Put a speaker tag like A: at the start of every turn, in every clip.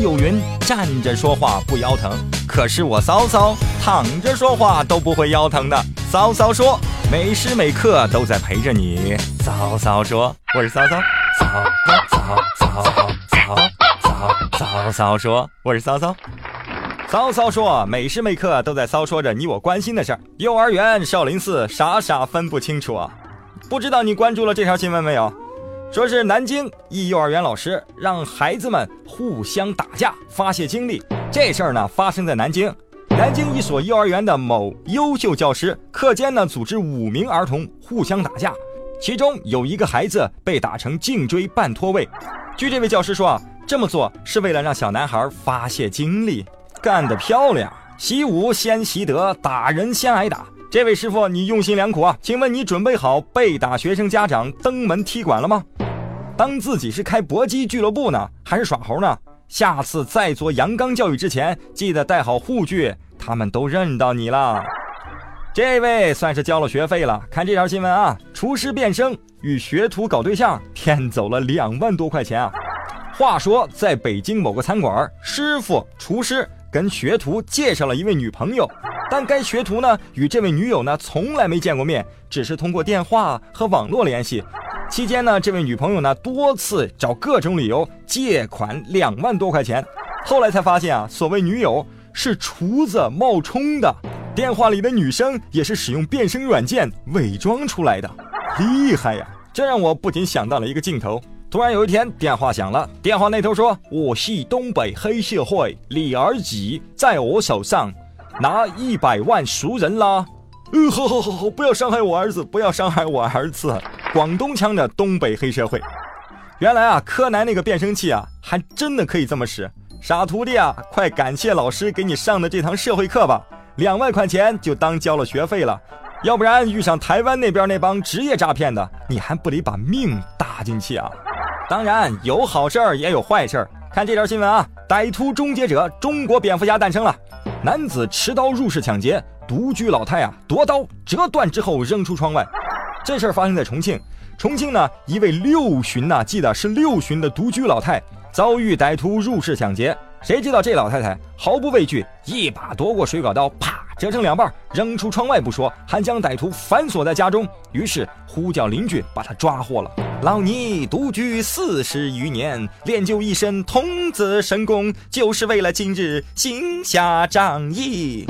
A: 有云：“站着说话不腰疼。”可是我骚骚躺着说话都不会腰疼的。骚骚说：“每时每刻都在陪着你。”骚骚说：“我是骚骚。”骚骚骚骚骚骚骚骚骚说：“我是骚骚。”骚骚说：“每时每刻都在骚说着你我关心的事儿。”幼儿园、少林寺，傻傻分不清楚啊！不知道你关注了这条新闻没有？说是南京一幼儿园老师让孩子们互相打架发泄精力。这事儿呢发生在南京，南京一所幼儿园的某优秀教师课间呢组织五名儿童互相打架，其中有一个孩子被打成颈椎半脱位。据这位教师说啊，这么做是为了让小男孩发泄精力。干得漂亮！习武先习德，打人先挨打。这位师傅，你用心良苦啊！请问你准备好被打学生家长登门踢馆了吗？当自己是开搏击俱乐部呢，还是耍猴呢？下次再做阳刚教育之前，记得带好护具。他们都认到你了。这位算是交了学费了。看这条新闻啊，厨师变声与学徒搞对象，骗走了两万多块钱啊！话说，在北京某个餐馆，师傅、厨师。跟学徒介绍了一位女朋友，但该学徒呢与这位女友呢从来没见过面，只是通过电话和网络联系。期间呢，这位女朋友呢多次找各种理由借款两万多块钱。后来才发现啊，所谓女友是厨子冒充的，电话里的女生也是使用变声软件伪装出来的，厉害呀！这让我不禁想到了一个镜头。突然有一天，电话响了。电话那头说：“我系东北黑社会李儿子，在我手上拿一百万赎人啦。”嗯，好好好好，不要伤害我儿子，不要伤害我儿子。广东腔的东北黑社会。原来啊，柯南那个变声器啊，还真的可以这么使。傻徒弟啊，快感谢老师给你上的这堂社会课吧，两万块钱就当交了学费了。要不然遇上台湾那边那帮职业诈骗的，你还不得把命搭进去啊？当然有好事儿也有坏事儿。看这条新闻啊，歹徒终结者中国蝙蝠侠诞生了。男子持刀入室抢劫，独居老太啊夺刀折断之后扔出窗外。这事儿发生在重庆。重庆呢，一位六旬呐，记得是六旬的独居老太遭遇歹徒入室抢劫。谁知道这老太太毫不畏惧，一把夺过水果刀，啪折成两半，扔出窗外不说，还将歹徒反锁在家中。于是呼叫邻居把他抓获了。老尼独居四十余年，练就一身童子神功，就是为了今日行侠仗义。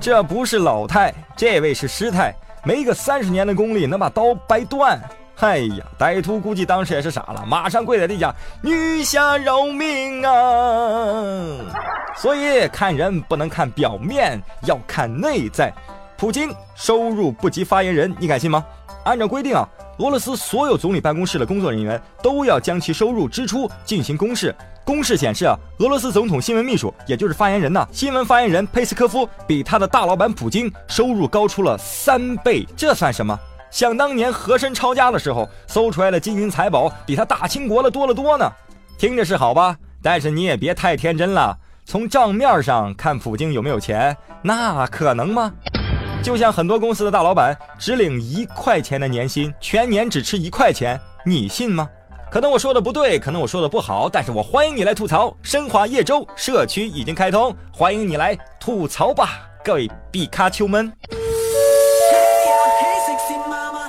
A: 这不是老太，这位是师太，没个三十年的功力，能把刀掰断。哎呀，歹徒估计当时也是傻了，马上跪在地下，女侠饶命啊！所以看人不能看表面，要看内在。普京收入不及发言人，你敢信吗？按照规定啊。俄罗斯所有总理办公室的工作人员都要将其收入支出进行公示。公示显示啊，俄罗斯总统新闻秘书，也就是发言人呐，新闻发言人佩斯科夫比他的大老板普京收入高出了三倍。这算什么？想当年和珅抄家的时候，搜出来的金银财宝比他大清国的多了多呢。听着是好吧，但是你也别太天真了。从账面上看，普京有没有钱，那可能吗？就像很多公司的大老板只领一块钱的年薪，全年只吃一块钱，你信吗？可能我说的不对，可能我说的不好，但是我欢迎你来吐槽。升华叶州社区已经开通，欢迎你来吐槽吧，各位比卡丘们。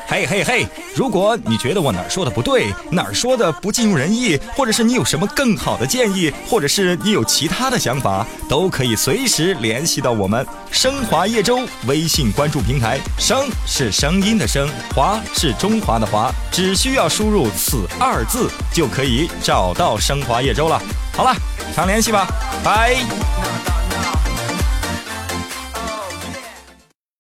A: 嘿嘿嘿！如果你觉得我哪儿说的不对，哪儿说的不尽如人意，或者是你有什么更好的建议，或者是你有其他的想法，都可以随时联系到我们升华叶舟微信关注平台。声是声音的声，华是中华的华，只需要输入此二字就可以找到升华叶舟了。好了，常联系吧，拜。